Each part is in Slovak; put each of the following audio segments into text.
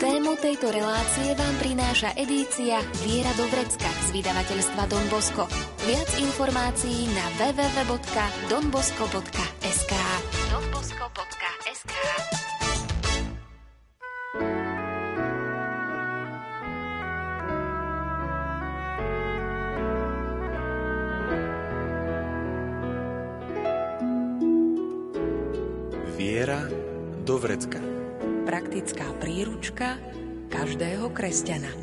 Tému tejto relácie vám prináša edícia Viera do Vrecka z vydavateľstva Don Bosco. Viac informácií na www.donbosco.sk kresťana.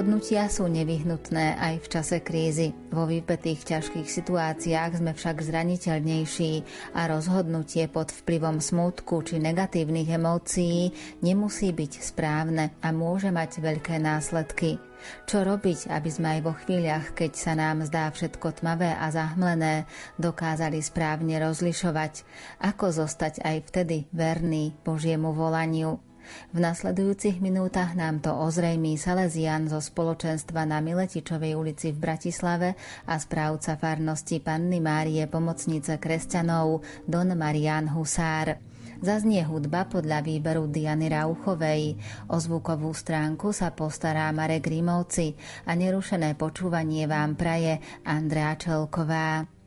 Rozhodnutia sú nevyhnutné aj v čase krízy. Vo vypetých ťažkých situáciách sme však zraniteľnejší a rozhodnutie pod vplyvom smútku či negatívnych emócií nemusí byť správne a môže mať veľké následky. Čo robiť, aby sme aj vo chvíľach, keď sa nám zdá všetko tmavé a zahmlené, dokázali správne rozlišovať, ako zostať aj vtedy verný Božiemu volaniu. V nasledujúcich minútach nám to ozrejmí Salesian zo spoločenstva na Miletičovej ulici v Bratislave a správca farnosti Panny Márie pomocnice kresťanov Don Marian Husár. Zaznie hudba podľa výberu Diany Rauchovej. O zvukovú stránku sa postará Marek Rímovci a nerušené počúvanie vám praje Andrea Čelková.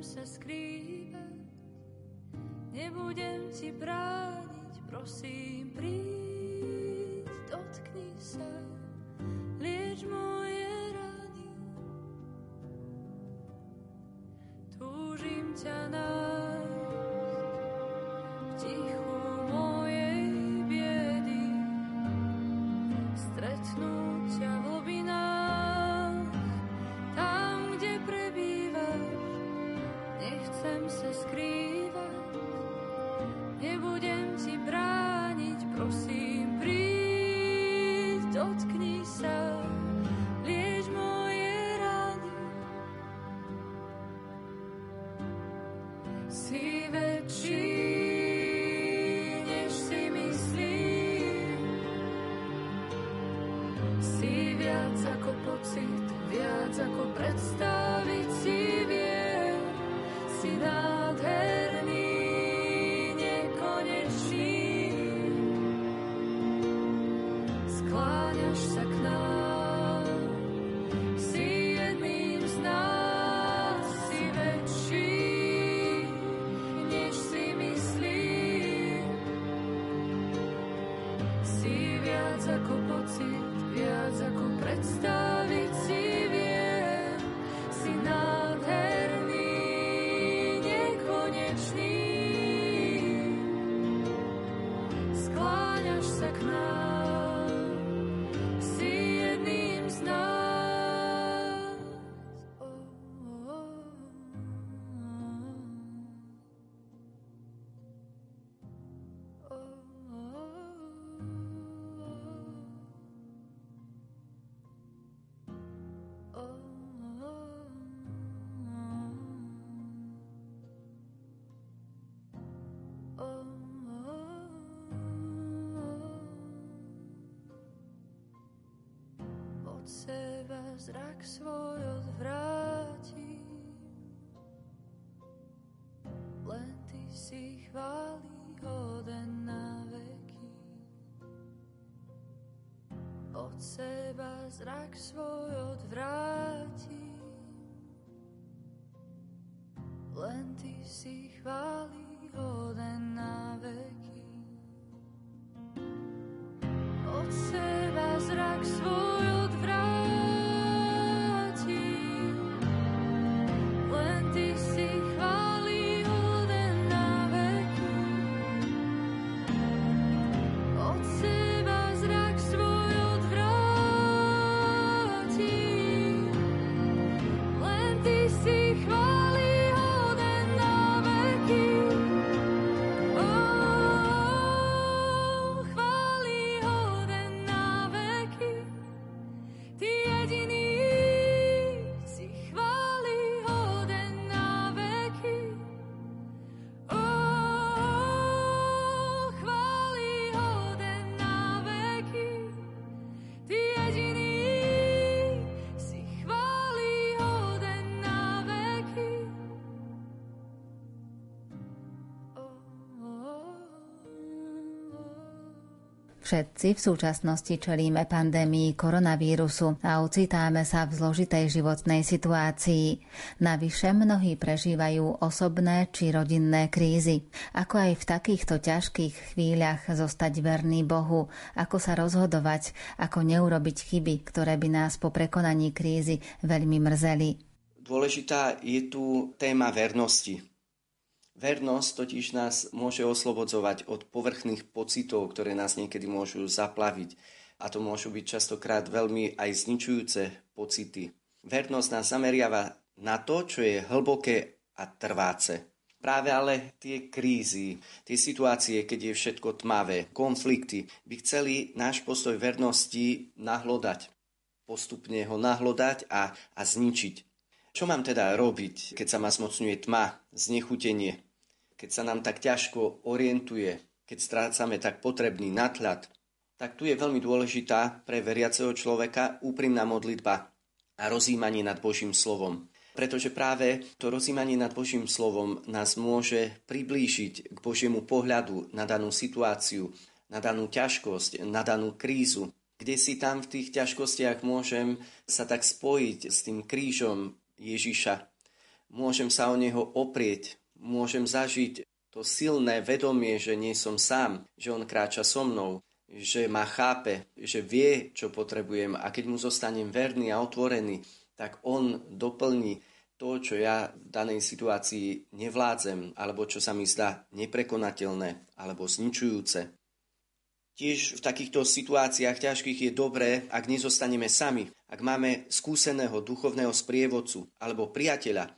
Sa skrývať, nebudem ti brániť, prosím, príď, dotkni sa, lieč moje rany. Túžim ťa nájsť zrak svoj odvrátim. Len ty si chváli hoden na veky. Od seba zrak svoj odvrátim. Len ty si chváli Všetci v súčasnosti čelíme pandémii koronavírusu a ocitáme sa v zložitej životnej situácii. Navyše mnohí prežívajú osobné či rodinné krízy. Ako aj v takýchto ťažkých chvíľach zostať verný Bohu, ako sa rozhodovať, ako neurobiť chyby, ktoré by nás po prekonaní krízy veľmi mrzeli. Dôležitá je tu téma vernosti. Vernosť totiž nás môže oslobodzovať od povrchných pocitov, ktoré nás niekedy môžu zaplaviť. A to môžu byť častokrát veľmi aj zničujúce pocity. Vernosť nás zameriava na to, čo je hlboké a trváce. Práve ale tie krízy, tie situácie, keď je všetko tmavé, konflikty, by chceli náš postoj vernosti nahlodať. Postupne ho nahlodať a, a zničiť. Čo mám teda robiť, keď sa ma zmocňuje tma, znechutenie, keď sa nám tak ťažko orientuje, keď strácame tak potrebný nadhľad, tak tu je veľmi dôležitá pre veriaceho človeka úprimná modlitba a rozímanie nad Božím slovom. Pretože práve to rozímanie nad Božím slovom nás môže priblížiť k Božiemu pohľadu na danú situáciu, na danú ťažkosť, na danú krízu, kde si tam v tých ťažkostiach môžem sa tak spojiť s tým krížom Ježiša. Môžem sa o neho oprieť, môžem zažiť to silné vedomie, že nie som sám, že on kráča so mnou, že ma chápe, že vie, čo potrebujem a keď mu zostanem verný a otvorený, tak on doplní to, čo ja v danej situácii nevládzem, alebo čo sa mi zdá neprekonateľné alebo zničujúce. Tiež v takýchto situáciách ťažkých je dobré, ak nezostaneme sami, ak máme skúseného duchovného sprievodcu alebo priateľa,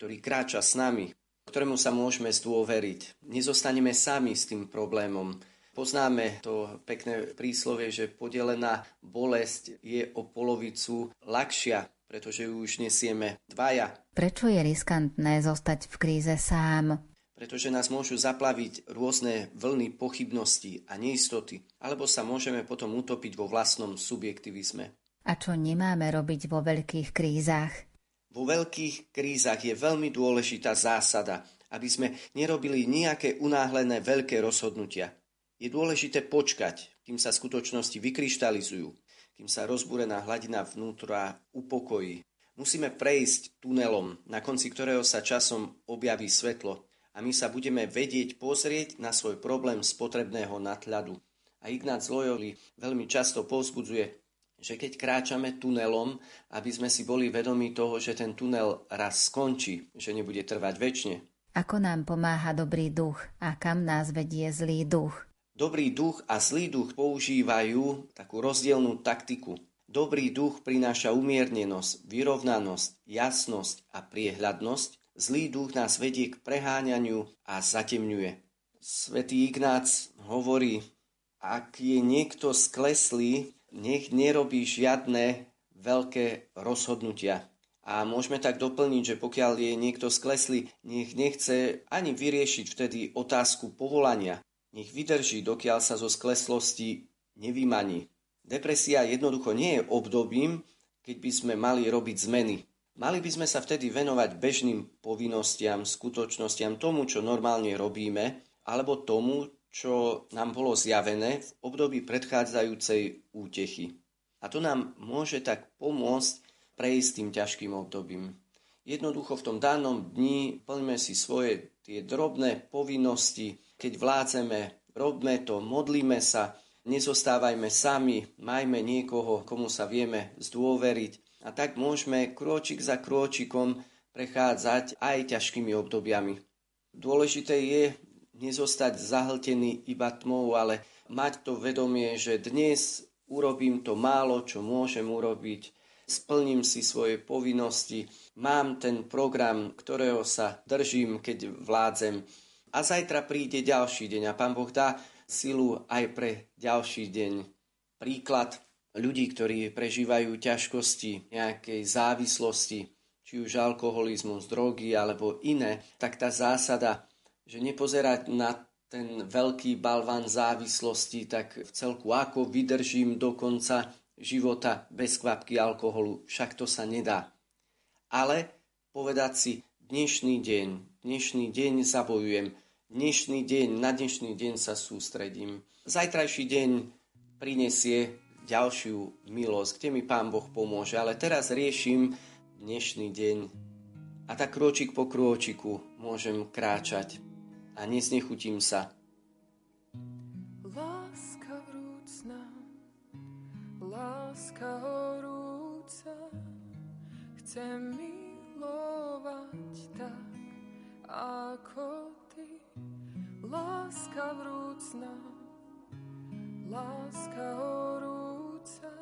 ktorý kráča s nami, ktorému sa môžeme zdôveriť. Nezostaneme sami s tým problémom. Poznáme to pekné príslovie, že podelená bolesť je o polovicu ľahšia, pretože ju už nesieme dvaja. Prečo je riskantné zostať v kríze sám? Pretože nás môžu zaplaviť rôzne vlny pochybnosti a neistoty, alebo sa môžeme potom utopiť vo vlastnom subjektivizme. A čo nemáme robiť vo veľkých krízach? Vo veľkých krízach je veľmi dôležitá zásada, aby sme nerobili nejaké unáhlené veľké rozhodnutia. Je dôležité počkať, kým sa skutočnosti vykryštalizujú, kým sa rozbúrená hladina vnútra upokojí. Musíme prejsť tunelom, na konci ktorého sa časom objaví svetlo a my sa budeme vedieť pozrieť na svoj problém z potrebného nadhľadu. A Ignác Loyoli veľmi často povzbudzuje že keď kráčame tunelom, aby sme si boli vedomi toho, že ten tunel raz skončí, že nebude trvať väčšine. Ako nám pomáha dobrý duch a kam nás vedie zlý duch? Dobrý duch a zlý duch používajú takú rozdielnú taktiku. Dobrý duch prináša umiernenosť, vyrovnanosť, jasnosť a priehľadnosť. Zlý duch nás vedie k preháňaniu a zatemňuje. Svetý Ignác hovorí, ak je niekto skleslý, nech nerobí žiadne veľké rozhodnutia. A môžeme tak doplniť, že pokiaľ je niekto skleslý, nech nechce ani vyriešiť vtedy otázku povolania. Nech vydrží, dokiaľ sa zo skleslosti nevymaní. Depresia jednoducho nie je obdobím, keď by sme mali robiť zmeny. Mali by sme sa vtedy venovať bežným povinnostiam, skutočnostiam, tomu, čo normálne robíme, alebo tomu, čo nám bolo zjavené v období predchádzajúcej útechy. A to nám môže tak pomôcť prejsť tým ťažkým obdobím. Jednoducho v tom danom dni plňme si svoje tie drobné povinnosti, keď vládzeme, robme to, modlíme sa, nezostávajme sami, majme niekoho, komu sa vieme zdôveriť. A tak môžeme krôčik za krôčikom prechádzať aj ťažkými obdobiami. Dôležité je nezostať zahltený iba tmou, ale mať to vedomie, že dnes urobím to málo, čo môžem urobiť, splním si svoje povinnosti, mám ten program, ktorého sa držím, keď vládzem a zajtra príde ďalší deň a Pán Boh dá silu aj pre ďalší deň. Príklad ľudí, ktorí prežívajú ťažkosti nejakej závislosti, či už alkoholizmus, drogy alebo iné, tak tá zásada že nepozerať na ten veľký balván závislosti, tak v celku ako vydržím do konca života bez kvapky alkoholu, však to sa nedá. Ale povedať si, dnešný deň, dnešný deň zabojujem, dnešný deň, na dnešný deň sa sústredím. Zajtrajší deň prinesie ďalšiu milosť, kde mi Pán Boh pomôže, ale teraz riešim dnešný deň a tak krôčik po krôčiku môžem kráčať a nesnechutím sa. Láska vrúcna, láska horúca, chcem milovať tak, ako ty. Láska vrúcna, láska horúca,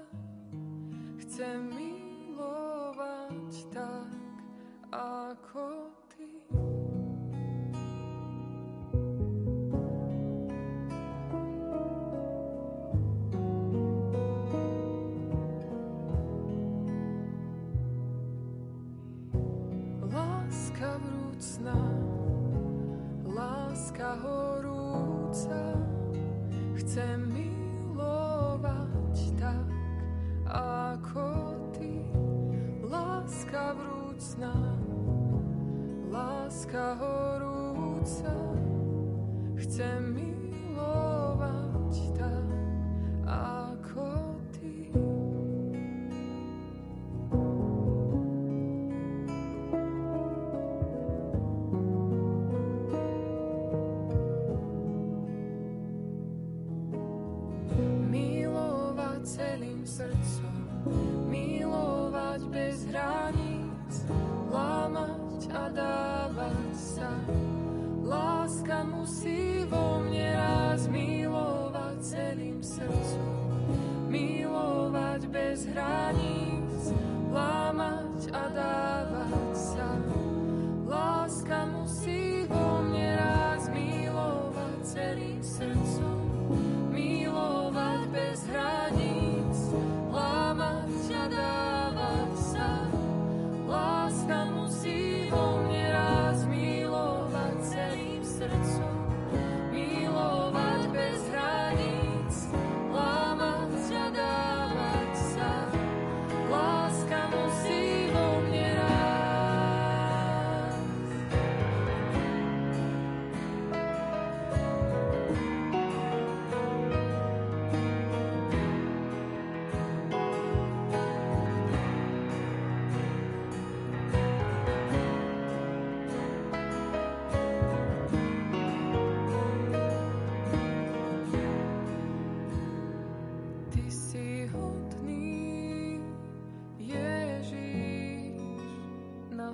chcem milovať tak, ako ty. sna, láska ho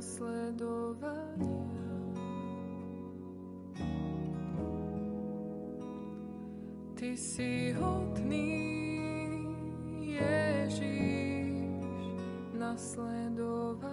nasledovania. Ty si hodný, Ježiš, nasledovania.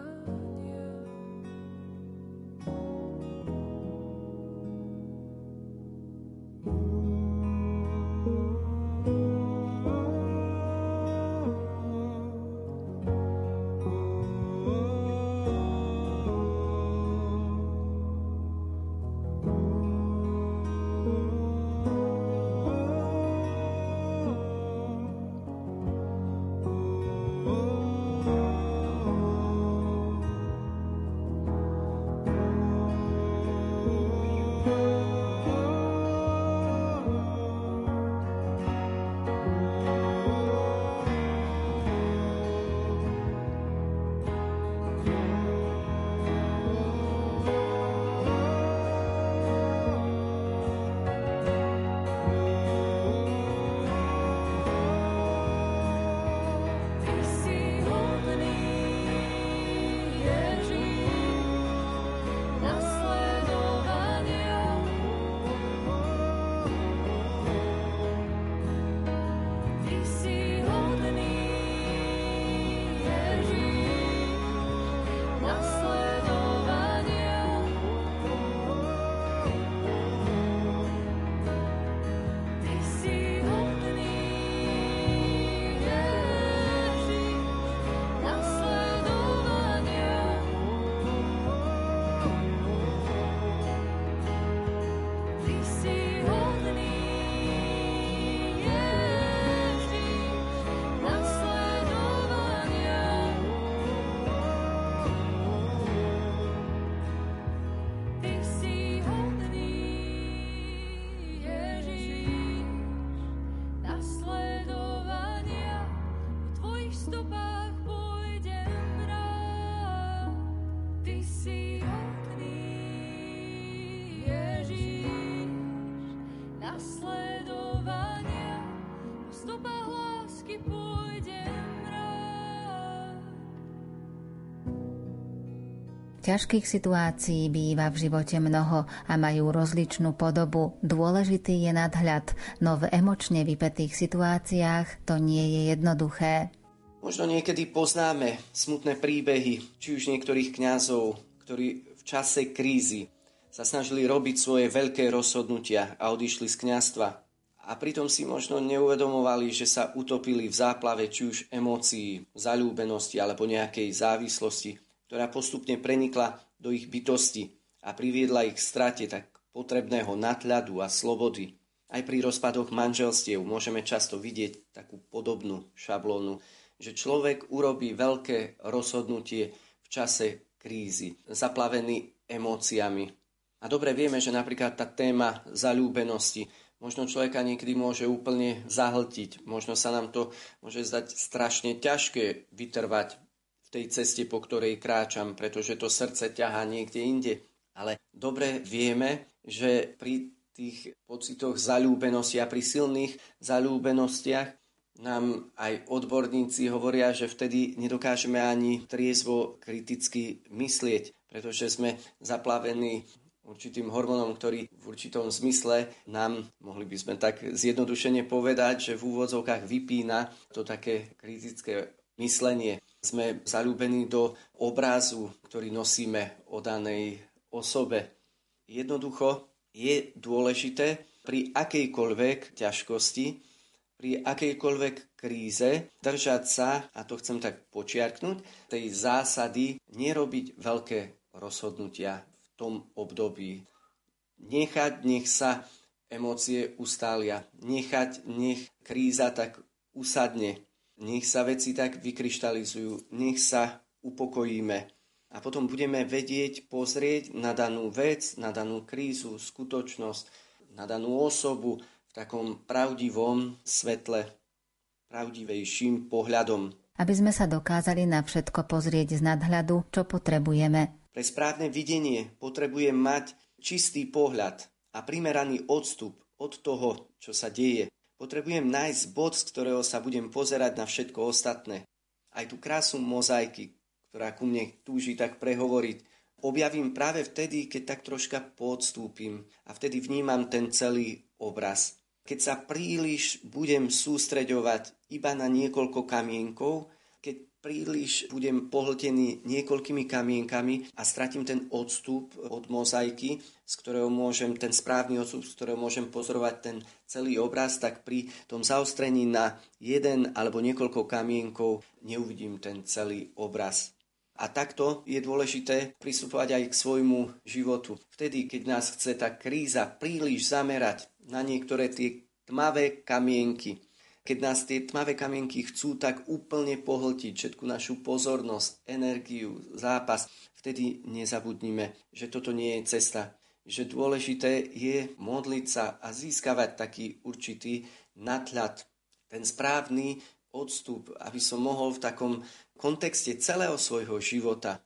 Ťažkých situácií býva v živote mnoho a majú rozličnú podobu. Dôležitý je nadhľad, no v emočne vypetých situáciách to nie je jednoduché. Možno niekedy poznáme smutné príbehy, či už niektorých kňazov, ktorí v čase krízy sa snažili robiť svoje veľké rozhodnutia a odišli z kňazstva. A pritom si možno neuvedomovali, že sa utopili v záplave či už emócií, zalúbenosti alebo nejakej závislosti, ktorá postupne prenikla do ich bytosti a priviedla ich k strate tak potrebného nadhľadu a slobody. Aj pri rozpadoch manželstiev môžeme často vidieť takú podobnú šablónu, že človek urobí veľké rozhodnutie v čase krízy, zaplavený emóciami. A dobre vieme, že napríklad tá téma zalúbenosti možno človeka niekedy môže úplne zahltiť. Možno sa nám to môže zdať strašne ťažké vytrvať v tej ceste, po ktorej kráčam, pretože to srdce ťahá niekde inde. Ale dobre vieme, že pri tých pocitoch zalúbenosti a pri silných zalúbenostiach nám aj odborníci hovoria, že vtedy nedokážeme ani triezvo kriticky myslieť, pretože sme zaplavení určitým hormónom, ktorý v určitom zmysle nám, mohli by sme tak zjednodušene povedať, že v úvodzovkách vypína to také kritické myslenie. Sme zalúbení do obrazu, ktorý nosíme o danej osobe. Jednoducho je dôležité pri akejkoľvek ťažkosti, pri akejkoľvek kríze držať sa, a to chcem tak počiarknúť, tej zásady nerobiť veľké rozhodnutia v tom období. Nechať, nech sa emócie ustália. Nechať, nech kríza tak usadne. Nech sa veci tak vykryštalizujú. Nech sa upokojíme. A potom budeme vedieť pozrieť na danú vec, na danú krízu, skutočnosť, na danú osobu, takom pravdivom svetle, pravdivejším pohľadom. Aby sme sa dokázali na všetko pozrieť z nadhľadu, čo potrebujeme. Pre správne videnie potrebujem mať čistý pohľad a primeraný odstup od toho, čo sa deje. Potrebujem nájsť bod, z ktorého sa budem pozerať na všetko ostatné. Aj tú krásu mozaiky, ktorá ku mne túži tak prehovoriť, objavím práve vtedy, keď tak troška podstúpim a vtedy vnímam ten celý obraz keď sa príliš budem sústreďovať iba na niekoľko kamienkov, príliš budem pohltený niekoľkými kamienkami a stratím ten odstup od mozaiky, z ktorého môžem, ten správny odstup, z ktorého môžem pozorovať ten celý obraz, tak pri tom zaostrení na jeden alebo niekoľko kamienkov neuvidím ten celý obraz. A takto je dôležité pristupovať aj k svojmu životu. Vtedy, keď nás chce tá kríza príliš zamerať na niektoré tie tmavé kamienky. Keď nás tie tmavé kamienky chcú tak úplne pohltiť všetku našu pozornosť, energiu, zápas, vtedy nezabudnime, že toto nie je cesta. Že dôležité je modliť sa a získavať taký určitý nadhľad, ten správny odstup, aby som mohol v takom kontexte celého svojho života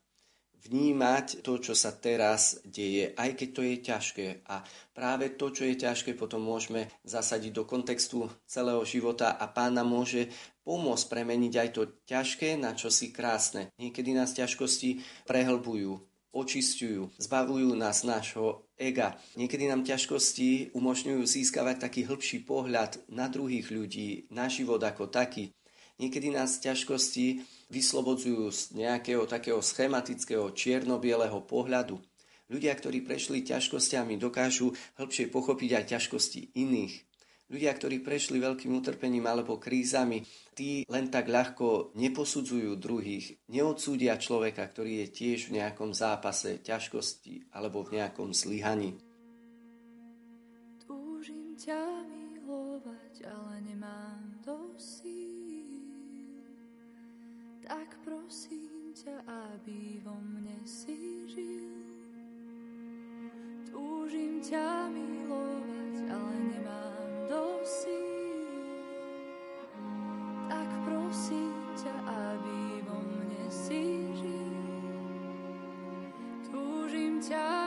vnímať to, čo sa teraz deje, aj keď to je ťažké. A práve to, čo je ťažké, potom môžeme zasadiť do kontextu celého života a pána môže pomôcť premeniť aj to ťažké na čosi krásne. Niekedy nás ťažkosti prehlbujú, očistujú, zbavujú nás nášho ega. Niekedy nám ťažkosti umožňujú získavať taký hĺbší pohľad na druhých ľudí, na život ako taký. Niekedy nás ťažkosti vyslobodzujú z nejakého takého schematického čierno-bieleho pohľadu. Ľudia, ktorí prešli ťažkosťami, dokážu hĺbšie pochopiť aj ťažkosti iných. Ľudia, ktorí prešli veľkým utrpením alebo krízami, tí len tak ľahko neposudzujú druhých, neodsúdia človeka, ktorý je tiež v nejakom zápase ťažkosti alebo v nejakom zlyhaní. Túžim ťa milovať, ale nemám dosť tak prosím ťa, aby vo mne si žil. Túžim ťa milovať, ale nemám dosť Tak prosím ťa, aby vo mne si žil. Túžim ťa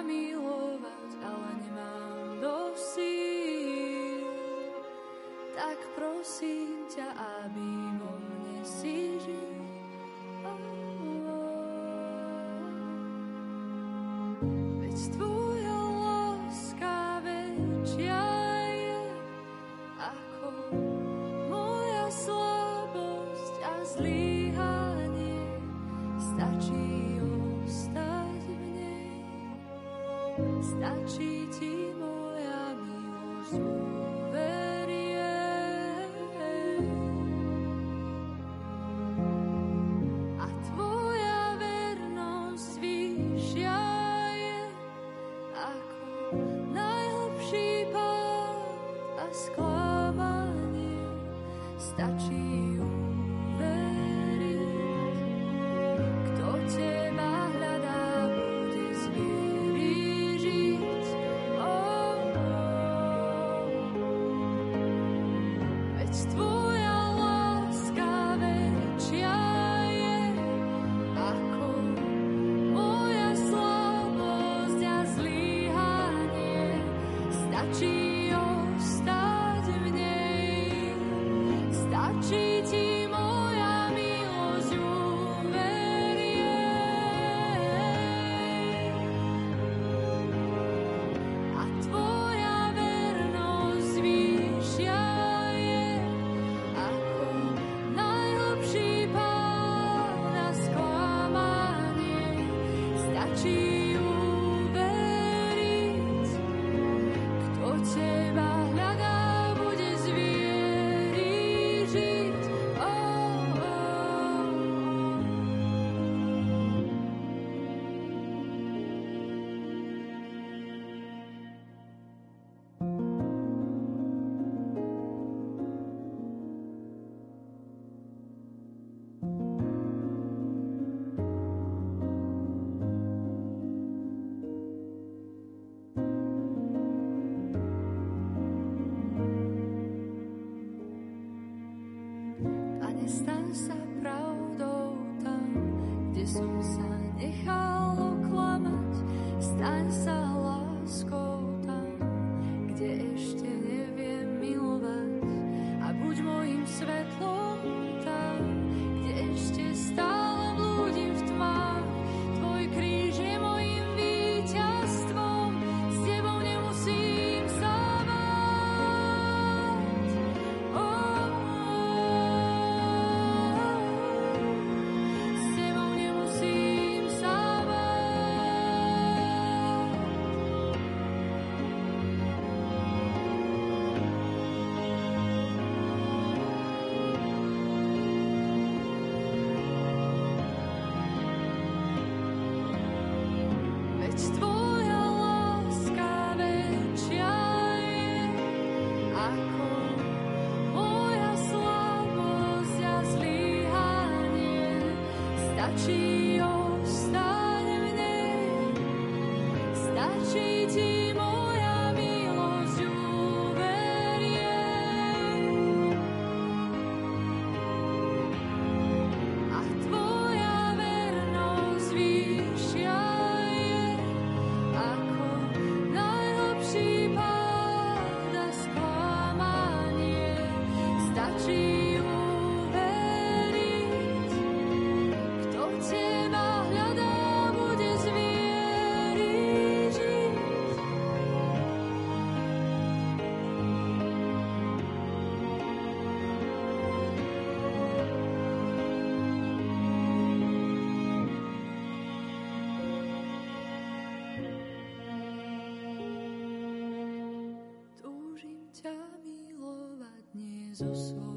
so so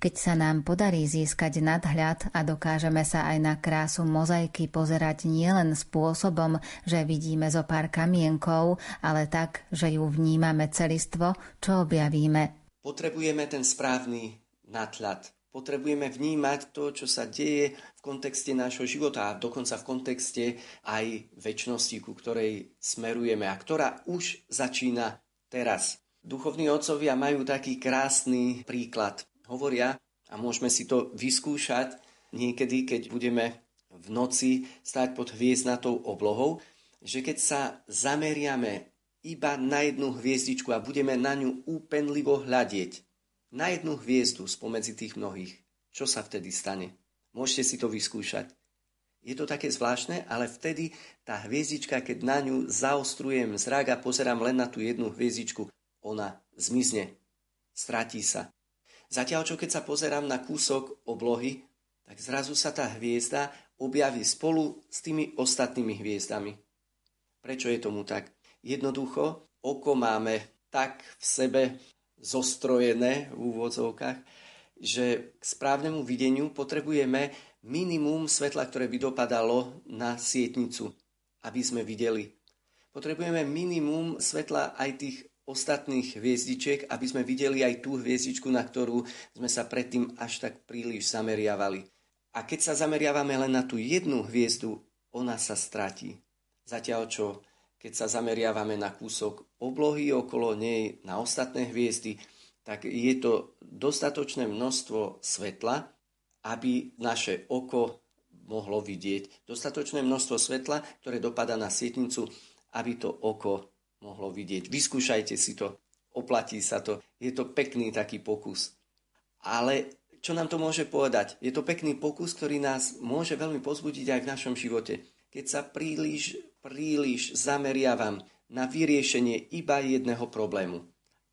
Keď sa nám podarí získať nadhľad a dokážeme sa aj na krásu mozaiky pozerať nielen spôsobom, že vidíme zo pár kamienkov, ale tak, že ju vnímame celistvo, čo objavíme. Potrebujeme ten správny nadhľad. Potrebujeme vnímať to, čo sa deje v kontexte nášho života a dokonca v kontexte aj väčšnosti, ku ktorej smerujeme a ktorá už začína teraz. Duchovní otcovia majú taký krásny príklad. Hovoria, a môžeme si to vyskúšať niekedy, keď budeme v noci stáť pod hviezdnatou oblohou, že keď sa zameriame iba na jednu hviezdičku a budeme na ňu úpenlivo hľadieť, na jednu hviezdu spomedzi tých mnohých, čo sa vtedy stane? Môžete si to vyskúšať. Je to také zvláštne, ale vtedy tá hviezdička, keď na ňu zaostrujem zrak a pozerám len na tú jednu hviezdičku, ona zmizne, stratí sa. Zatiaľ, čo keď sa pozerám na kúsok oblohy, tak zrazu sa tá hviezda objaví spolu s tými ostatnými hviezdami. Prečo je tomu tak? Jednoducho, oko máme tak v sebe zostrojené v úvodzovkách, že k správnemu videniu potrebujeme minimum svetla, ktoré by dopadalo na sietnicu, aby sme videli. Potrebujeme minimum svetla aj tých ostatných hviezdičiek, aby sme videli aj tú hviezdičku, na ktorú sme sa predtým až tak príliš zameriavali. A keď sa zameriavame len na tú jednu hviezdu, ona sa stratí. Zatiaľ čo keď sa zameriavame na kúsok oblohy okolo nej, na ostatné hviezdy, tak je to dostatočné množstvo svetla, aby naše oko mohlo vidieť. Dostatočné množstvo svetla, ktoré dopada na sietnicu, aby to oko mohlo vidieť. Vyskúšajte si to, oplatí sa to. Je to pekný taký pokus. Ale čo nám to môže povedať? Je to pekný pokus, ktorý nás môže veľmi pozbudiť aj v našom živote. Keď sa príliš príliš zameriavam na vyriešenie iba jedného problému.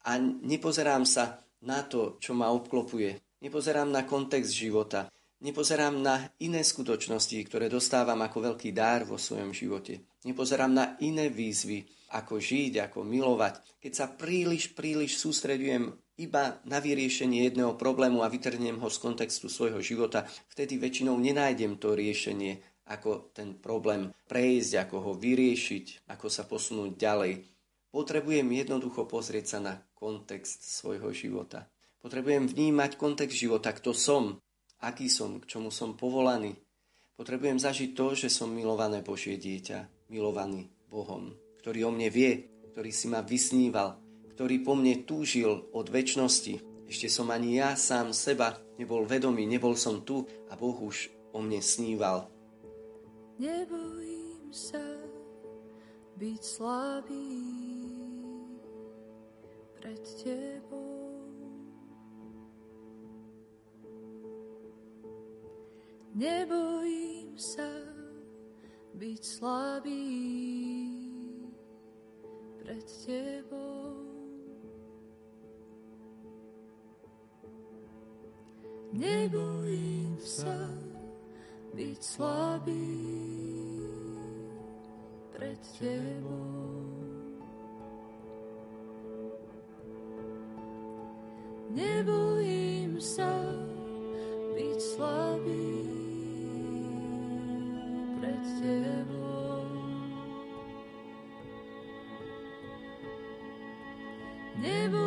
A nepozerám sa na to, čo ma obklopuje. Nepozerám na kontext života. Nepozerám na iné skutočnosti, ktoré dostávam ako veľký dár vo svojom živote. Nepozerám na iné výzvy, ako žiť, ako milovať. Keď sa príliš, príliš sústredujem iba na vyriešenie jedného problému a vytrhnem ho z kontextu svojho života, vtedy väčšinou nenájdem to riešenie ako ten problém prejsť, ako ho vyriešiť, ako sa posunúť ďalej. Potrebujem jednoducho pozrieť sa na kontext svojho života. Potrebujem vnímať kontext života, kto som, aký som, k čomu som povolaný. Potrebujem zažiť to, že som milované Božie dieťa, milovaný Bohom, ktorý o mne vie, ktorý si ma vysníval, ktorý po mne túžil od väčšnosti. Ešte som ani ja sám seba nebol vedomý, nebol som tu a Boh už o mne sníval Nebojím sa byť slabý pred tebou. Nebojím sa byť slabý pred tebou. Nebojím sa byť slabý pred tebou. Nebojím sa byť slabý pred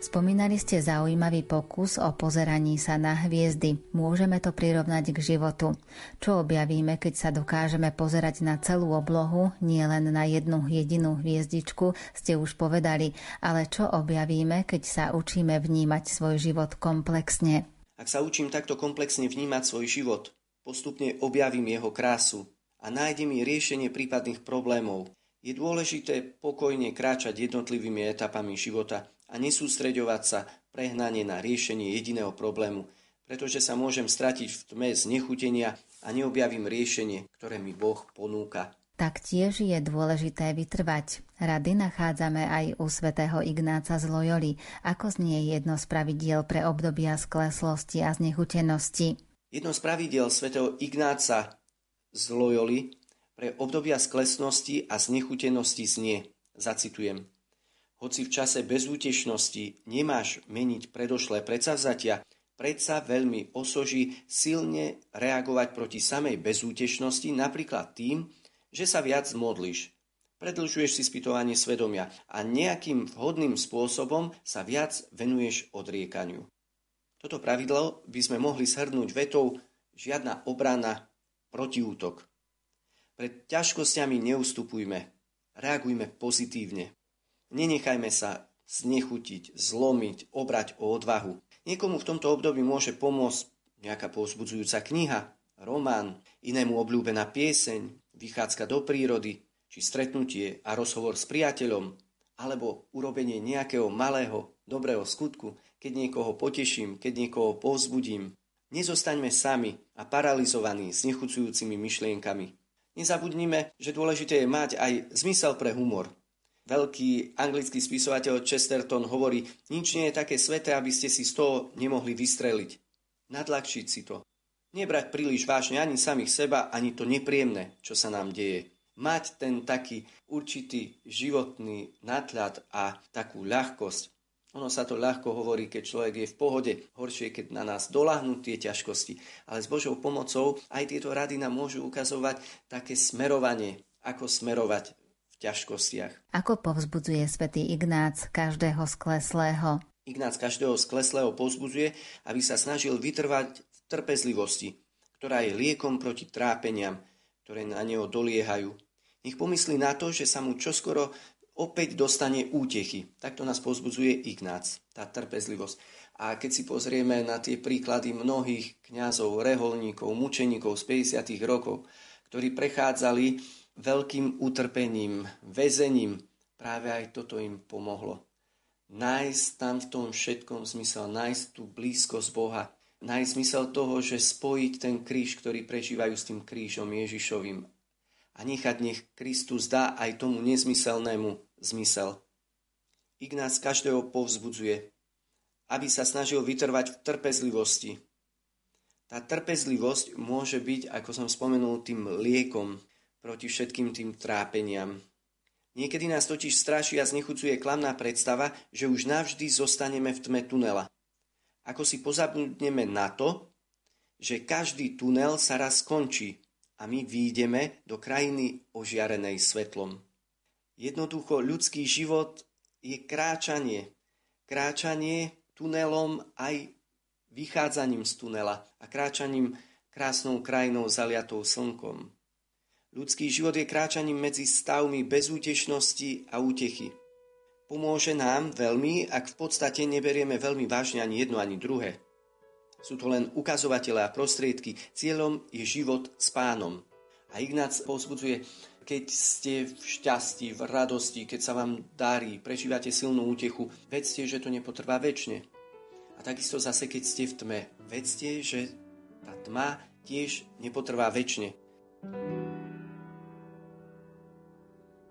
Spomínali ste zaujímavý pokus o pozeraní sa na hviezdy. Môžeme to prirovnať k životu. Čo objavíme, keď sa dokážeme pozerať na celú oblohu, nie len na jednu jedinú hviezdičku, ste už povedali, ale čo objavíme, keď sa učíme vnímať svoj život komplexne? Ak sa učím takto komplexne vnímať svoj život, postupne objavím jeho krásu a nájdem riešenie prípadných problémov. Je dôležité pokojne kráčať jednotlivými etapami života a nesústreďovať sa prehnanie na riešenie jediného problému, pretože sa môžem stratiť v tme znechutenia a neobjavím riešenie, ktoré mi Boh ponúka. Taktiež je dôležité vytrvať. Rady nachádzame aj u svätého Ignáca z Loyoli, ako znie jedno z pravidiel pre obdobia skleslosti a znechutenosti. Jedno z pravidiel svätého Ignáca z Loyoli pre obdobia sklesnosti a znechutenosti znie, zacitujem, hoci v čase bezútešnosti nemáš meniť predošlé predsavzatia, predsa veľmi osoží silne reagovať proti samej bezútešnosti, napríklad tým, že sa viac modlíš. Predlžuješ si spytovanie svedomia a nejakým vhodným spôsobom sa viac venuješ odriekaniu. Toto pravidlo by sme mohli shrnúť vetou žiadna obrana, protiútok. Pred ťažkosťami neustupujme, reagujme pozitívne. Nenechajme sa znechutiť, zlomiť, obrať o odvahu. Niekomu v tomto období môže pomôcť nejaká povzbudzujúca kniha, román, inému obľúbená pieseň, vychádzka do prírody, či stretnutie a rozhovor s priateľom, alebo urobenie nejakého malého, dobrého skutku, keď niekoho poteším, keď niekoho povzbudím. Nezostaňme sami a paralizovaní s nechucujúcimi myšlienkami. Nezabudnime, že dôležité je mať aj zmysel pre humor, Veľký anglický spisovateľ Chesterton hovorí, nič nie je také sveté, aby ste si z toho nemohli vystreliť. Nadľahčiť si to. Nebrať príliš vážne ani samých seba, ani to nepríjemné, čo sa nám deje. Mať ten taký určitý životný nadhľad a takú ľahkosť. Ono sa to ľahko hovorí, keď človek je v pohode, horšie, keď na nás doláhnú tie ťažkosti. Ale s Božou pomocou aj tieto rady nám môžu ukazovať také smerovanie, ako smerovať ťažkostiach. Ako povzbudzuje svätý Ignác každého skleslého? Ignác každého skleslého povzbudzuje, aby sa snažil vytrvať v trpezlivosti, ktorá je liekom proti trápeniam, ktoré na neho doliehajú. Nech pomyslí na to, že sa mu čoskoro opäť dostane útechy. Takto nás pozbudzuje Ignác, tá trpezlivosť. A keď si pozrieme na tie príklady mnohých kňazov, reholníkov, mučeníkov z 50. rokov, ktorí prechádzali veľkým utrpením, väzením. Práve aj toto im pomohlo. Nájsť tam v tom všetkom zmysel, nájsť tú blízkosť Boha, nájsť zmysel toho, že spojiť ten kríž, ktorý prežívajú s tým krížom Ježišovým a nechať nech Kristus dá aj tomu nezmyselnému zmysel. Ignác každého povzbudzuje, aby sa snažil vytrvať v trpezlivosti. Tá trpezlivosť môže byť, ako som spomenul, tým liekom, proti všetkým tým trápeniam. Niekedy nás totiž straší a znechucuje klamná predstava, že už navždy zostaneme v tme tunela. Ako si pozabudneme na to, že každý tunel sa raz skončí a my výjdeme do krajiny ožiarenej svetlom. Jednoducho ľudský život je kráčanie. Kráčanie tunelom aj vychádzaním z tunela a kráčaním krásnou krajinou zaliatou slnkom. Ľudský život je kráčaním medzi stavmi bezútešnosti a útechy. Pomôže nám veľmi, ak v podstate neberieme veľmi vážne ani jedno, ani druhé. Sú to len ukazovatele a prostriedky. Cieľom je život s pánom. A Ignác povzbudzuje, keď ste v šťastí, v radosti, keď sa vám darí, prežívate silnú útechu, vedzte, že to nepotrvá väčšine. A takisto zase, keď ste v tme, vedzte, že tá tma tiež nepotrvá väčšine. thank you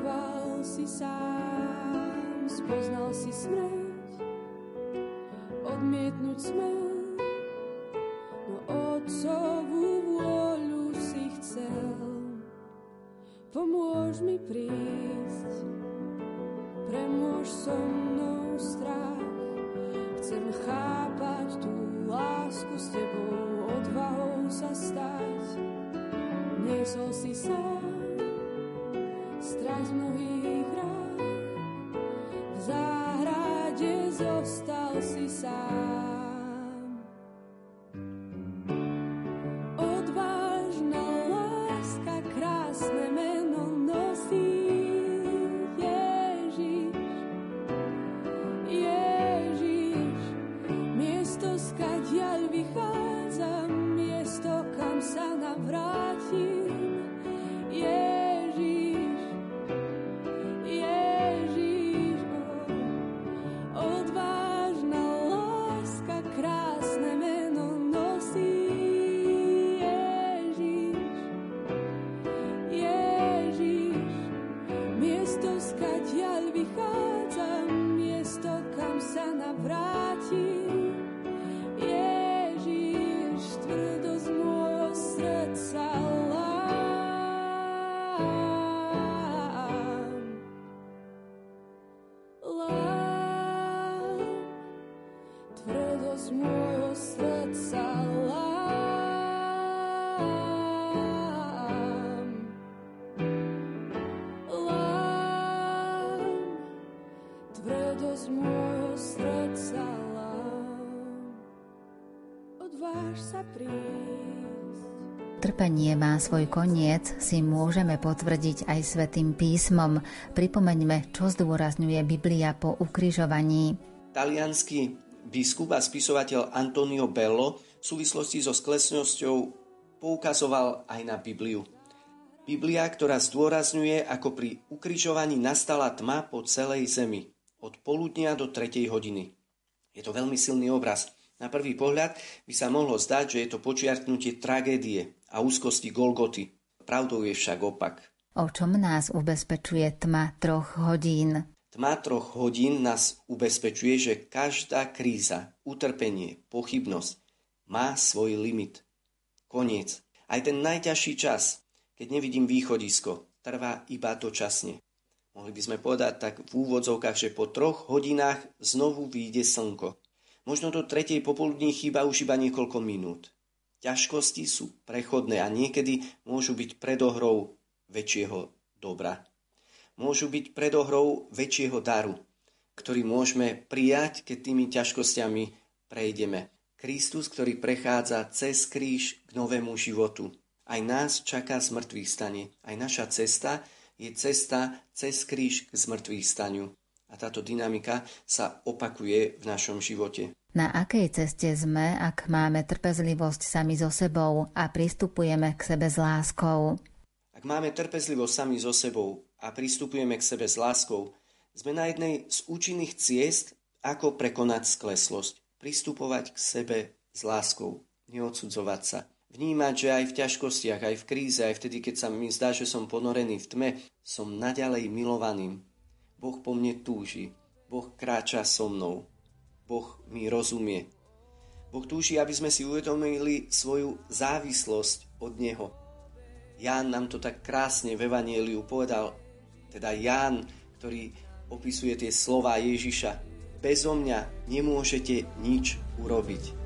bojoval si sám, spoznal si smrť, odmietnúť smrť, no otcovú vôľu si chcel. Pomôž mi prísť, premôž so mnou strach, chcem chápať tú lásku s tebou, odvahou sa stať. Niesol si sám, side. Odváž sa prísť. Trpenie má svoj koniec, si môžeme potvrdiť aj svetým písmom. Pripomeňme, čo zdôrazňuje Biblia po ukrižovaní. Talianský biskup a spisovateľ Antonio Bello v súvislosti so sklesnosťou poukazoval aj na Bibliu. Biblia, ktorá zdôrazňuje, ako pri ukrižovaní nastala tma po celej zemi, od poludnia do tretej hodiny. Je to veľmi silný obraz. Na prvý pohľad by sa mohlo zdať, že je to počiarknutie tragédie a úzkosti Golgoty. Pravdou je však opak. O čom nás ubezpečuje tma troch hodín? Tma troch hodín nás ubezpečuje, že každá kríza, utrpenie, pochybnosť má svoj limit. Koniec. Aj ten najťažší čas, keď nevidím východisko, trvá iba dočasne. Mohli by sme povedať tak v úvodzovkách, že po troch hodinách znovu vyjde slnko. Možno do tretej popoludní chýba už iba niekoľko minút. Ťažkosti sú prechodné a niekedy môžu byť predohrou väčšieho dobra. Môžu byť predohrou väčšieho daru, ktorý môžeme prijať, keď tými ťažkosťami prejdeme. Kristus, ktorý prechádza cez kríž k novému životu. Aj nás čaká zmrtvých stane. Aj naša cesta je cesta cez kríž k zmrtvých staniu. A táto dynamika sa opakuje v našom živote. Na akej ceste sme, ak máme trpezlivosť sami so sebou a pristupujeme k sebe s láskou? Ak máme trpezlivosť sami so sebou a pristupujeme k sebe s láskou, sme na jednej z účinných ciest, ako prekonať skleslosť. Pristupovať k sebe s láskou, neodsudzovať sa. Vnímať, že aj v ťažkostiach, aj v kríze, aj vtedy, keď sa mi zdá, že som ponorený v tme, som naďalej milovaným. Boh po mne túži. Boh kráča so mnou. Boh mi rozumie. Boh túži, aby sme si uvedomili svoju závislosť od Neho. Ján nám to tak krásne v Evanieliu povedal, teda Ján, ktorý opisuje tie slova Ježiša. Bezo mňa nemôžete nič urobiť.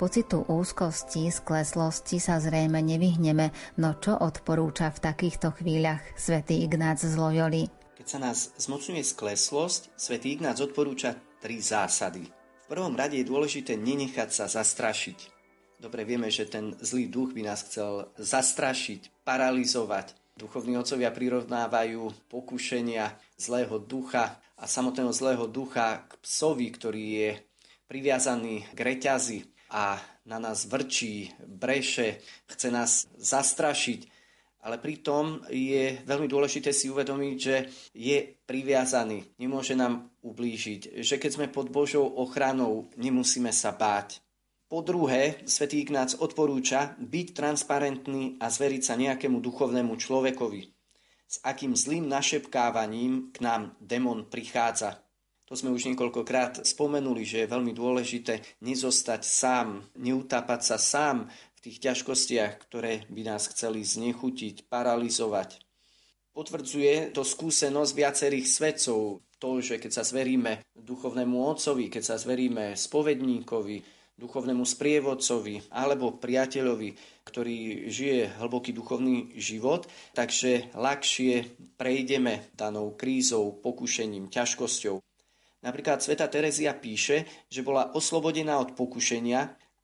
Pocitu úzkosti, skleslosti sa zrejme nevyhneme, no čo odporúča v takýchto chvíľach svätý Ignác z Loyoli? Keď sa nás zmocňuje skleslosť, svätý Ignác odporúča tri zásady. V prvom rade je dôležité nenechať sa zastrašiť. Dobre vieme, že ten zlý duch by nás chcel zastrašiť, paralizovať. Duchovní otcovia prirovnávajú pokušenia zlého ducha a samotného zlého ducha k psovi, ktorý je priviazaný k reťazi a na nás vrčí, breše, chce nás zastrašiť. Ale pritom je veľmi dôležité si uvedomiť, že je priviazaný, nemôže nám ublížiť, že keď sme pod Božou ochranou, nemusíme sa báť. Po druhé, svätý Ignác odporúča byť transparentný a zveriť sa nejakému duchovnému človekovi, s akým zlým našepkávaním k nám demon prichádza. To sme už niekoľkokrát spomenuli, že je veľmi dôležité nezostať sám, neutápať sa sám v tých ťažkostiach, ktoré by nás chceli znechutiť, paralizovať. Potvrdzuje to skúsenosť viacerých svedcov, to, že keď sa zveríme duchovnému otcovi, keď sa zveríme spovedníkovi, duchovnému sprievodcovi alebo priateľovi, ktorý žije hlboký duchovný život, takže ľahšie prejdeme danou krízou, pokušením, ťažkosťou. Napríklad Sveta Terezia píše, že bola oslobodená od pokušenia,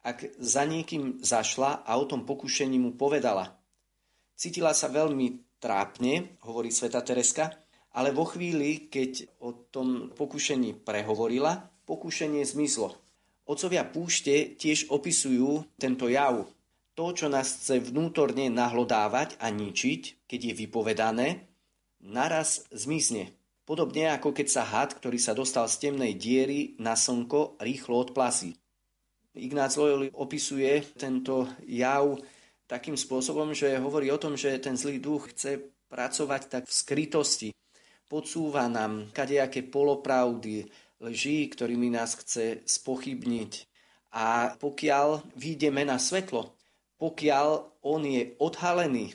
ak za niekým zašla a o tom pokušení mu povedala. Cítila sa veľmi trápne, hovorí Sveta Tereska, ale vo chvíli, keď o tom pokušení prehovorila, pokušenie zmizlo. Otcovia púšte tiež opisujú tento jav. To, čo nás chce vnútorne nahlodávať a ničiť, keď je vypovedané, naraz zmizne. Podobne ako keď sa had, ktorý sa dostal z temnej diery na slnko, rýchlo odplasí. Ignác Loyoli opisuje tento jav takým spôsobom, že hovorí o tom, že ten zlý duch chce pracovať tak v skrytosti. Podsúva nám kadejaké polopravdy, lží, ktorými nás chce spochybniť. A pokiaľ výjdeme na svetlo, pokiaľ on je odhalený,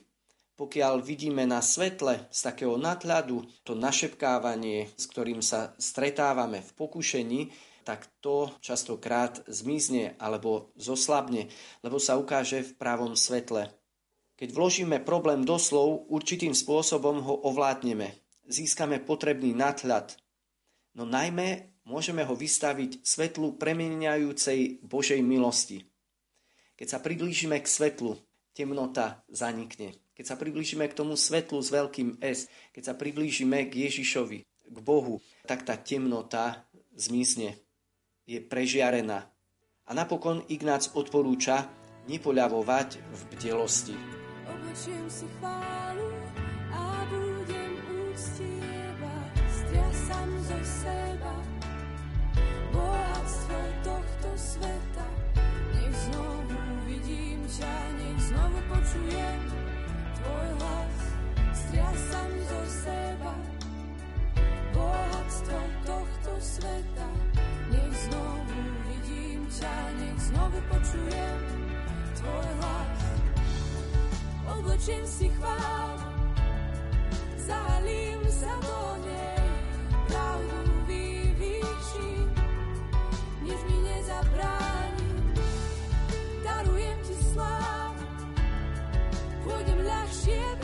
pokiaľ vidíme na svetle z takého nadhľadu to našepkávanie, s ktorým sa stretávame v pokušení, tak to častokrát zmizne alebo zoslabne, lebo sa ukáže v pravom svetle. Keď vložíme problém do slov, určitým spôsobom ho ovládneme. Získame potrebný nadhľad. No najmä môžeme ho vystaviť svetlu premieniajúcej Božej milosti. Keď sa priblížime k svetlu, temnota zanikne. Keď sa priblížime k tomu svetlu s veľkým S, keď sa priblížime k Ježišovi, k Bohu, tak tá temnota zmizne, je prežiarená. A napokon Ignác odporúča nepoľavovať v bdelosti. Oblečiem si chválu a budem úctievať, striasam zo seba sveta. Nech znovu vidím ťa, nech znovu počujem tvoj hlas. Oblečiem si chvál, zahalím sa do nej, pravdu vyvýšim, nič mi nezabráni. Darujem ti slávu, pôjdem ľahšie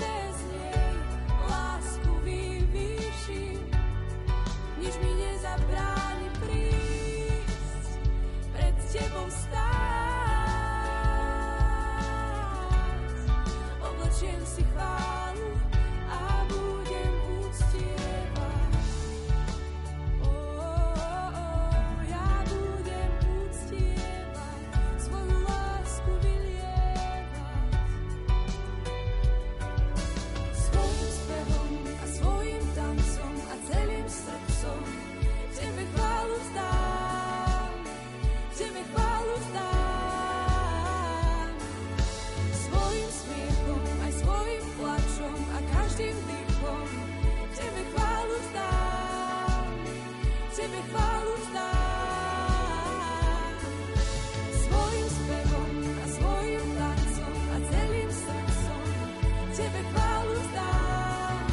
Tebe chválu vzdám,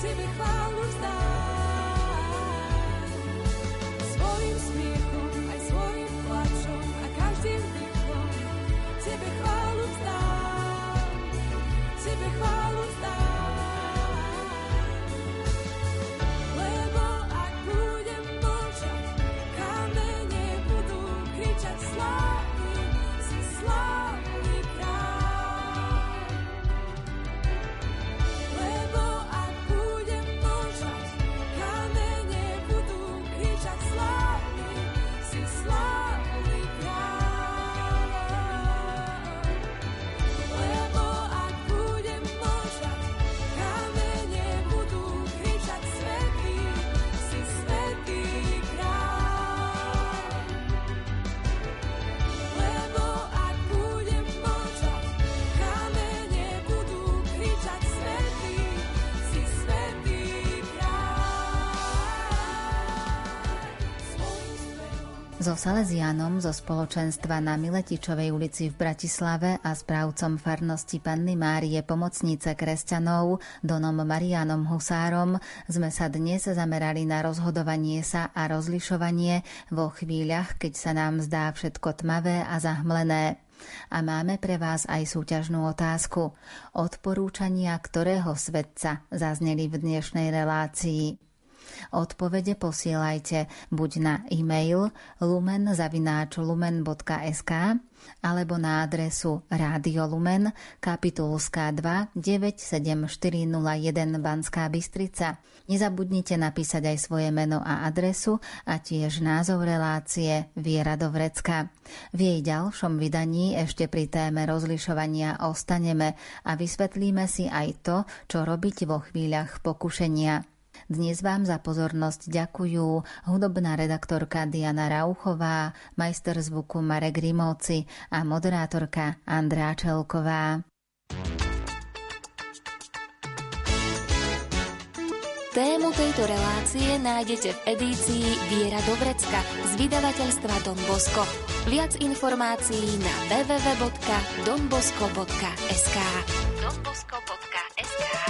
Tebe chválu vzdám. Svojim smiechom aj svojim plačom a každým dýchom. Tebe chválu vzdám, Tebe chválu vzdám. So Salesianom zo spoločenstva na Miletičovej ulici v Bratislave a správcom farnosti Panny Márie Pomocnice kresťanov Donom Marianom Husárom sme sa dnes zamerali na rozhodovanie sa a rozlišovanie vo chvíľach, keď sa nám zdá všetko tmavé a zahmlené. A máme pre vás aj súťažnú otázku. Odporúčania ktorého svetca zazneli v dnešnej relácii. Odpovede posielajte buď na e-mail lumen.lumen.sk alebo na adresu Rádio Lumen, kapitulská 2 97401 Banská Bystrica. Nezabudnite napísať aj svoje meno a adresu a tiež názov relácie Viera do vrecka. V jej ďalšom vydaní ešte pri téme rozlišovania ostaneme a vysvetlíme si aj to, čo robiť vo chvíľach pokušenia. Dnes vám za pozornosť ďakujú hudobná redaktorka Diana Rauchová, majster zvuku Marek Rimovci a moderátorka Andrá Čelková. Tému tejto relácie nájdete v edícii Viera do vrecka z vydavateľstva Don Bosco. Viac informácií na www.donbosco.sk donbosco.sk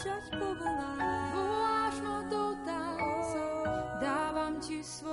ma kráčať po vlnách. Voláš ma do tanca, dávam ti svoju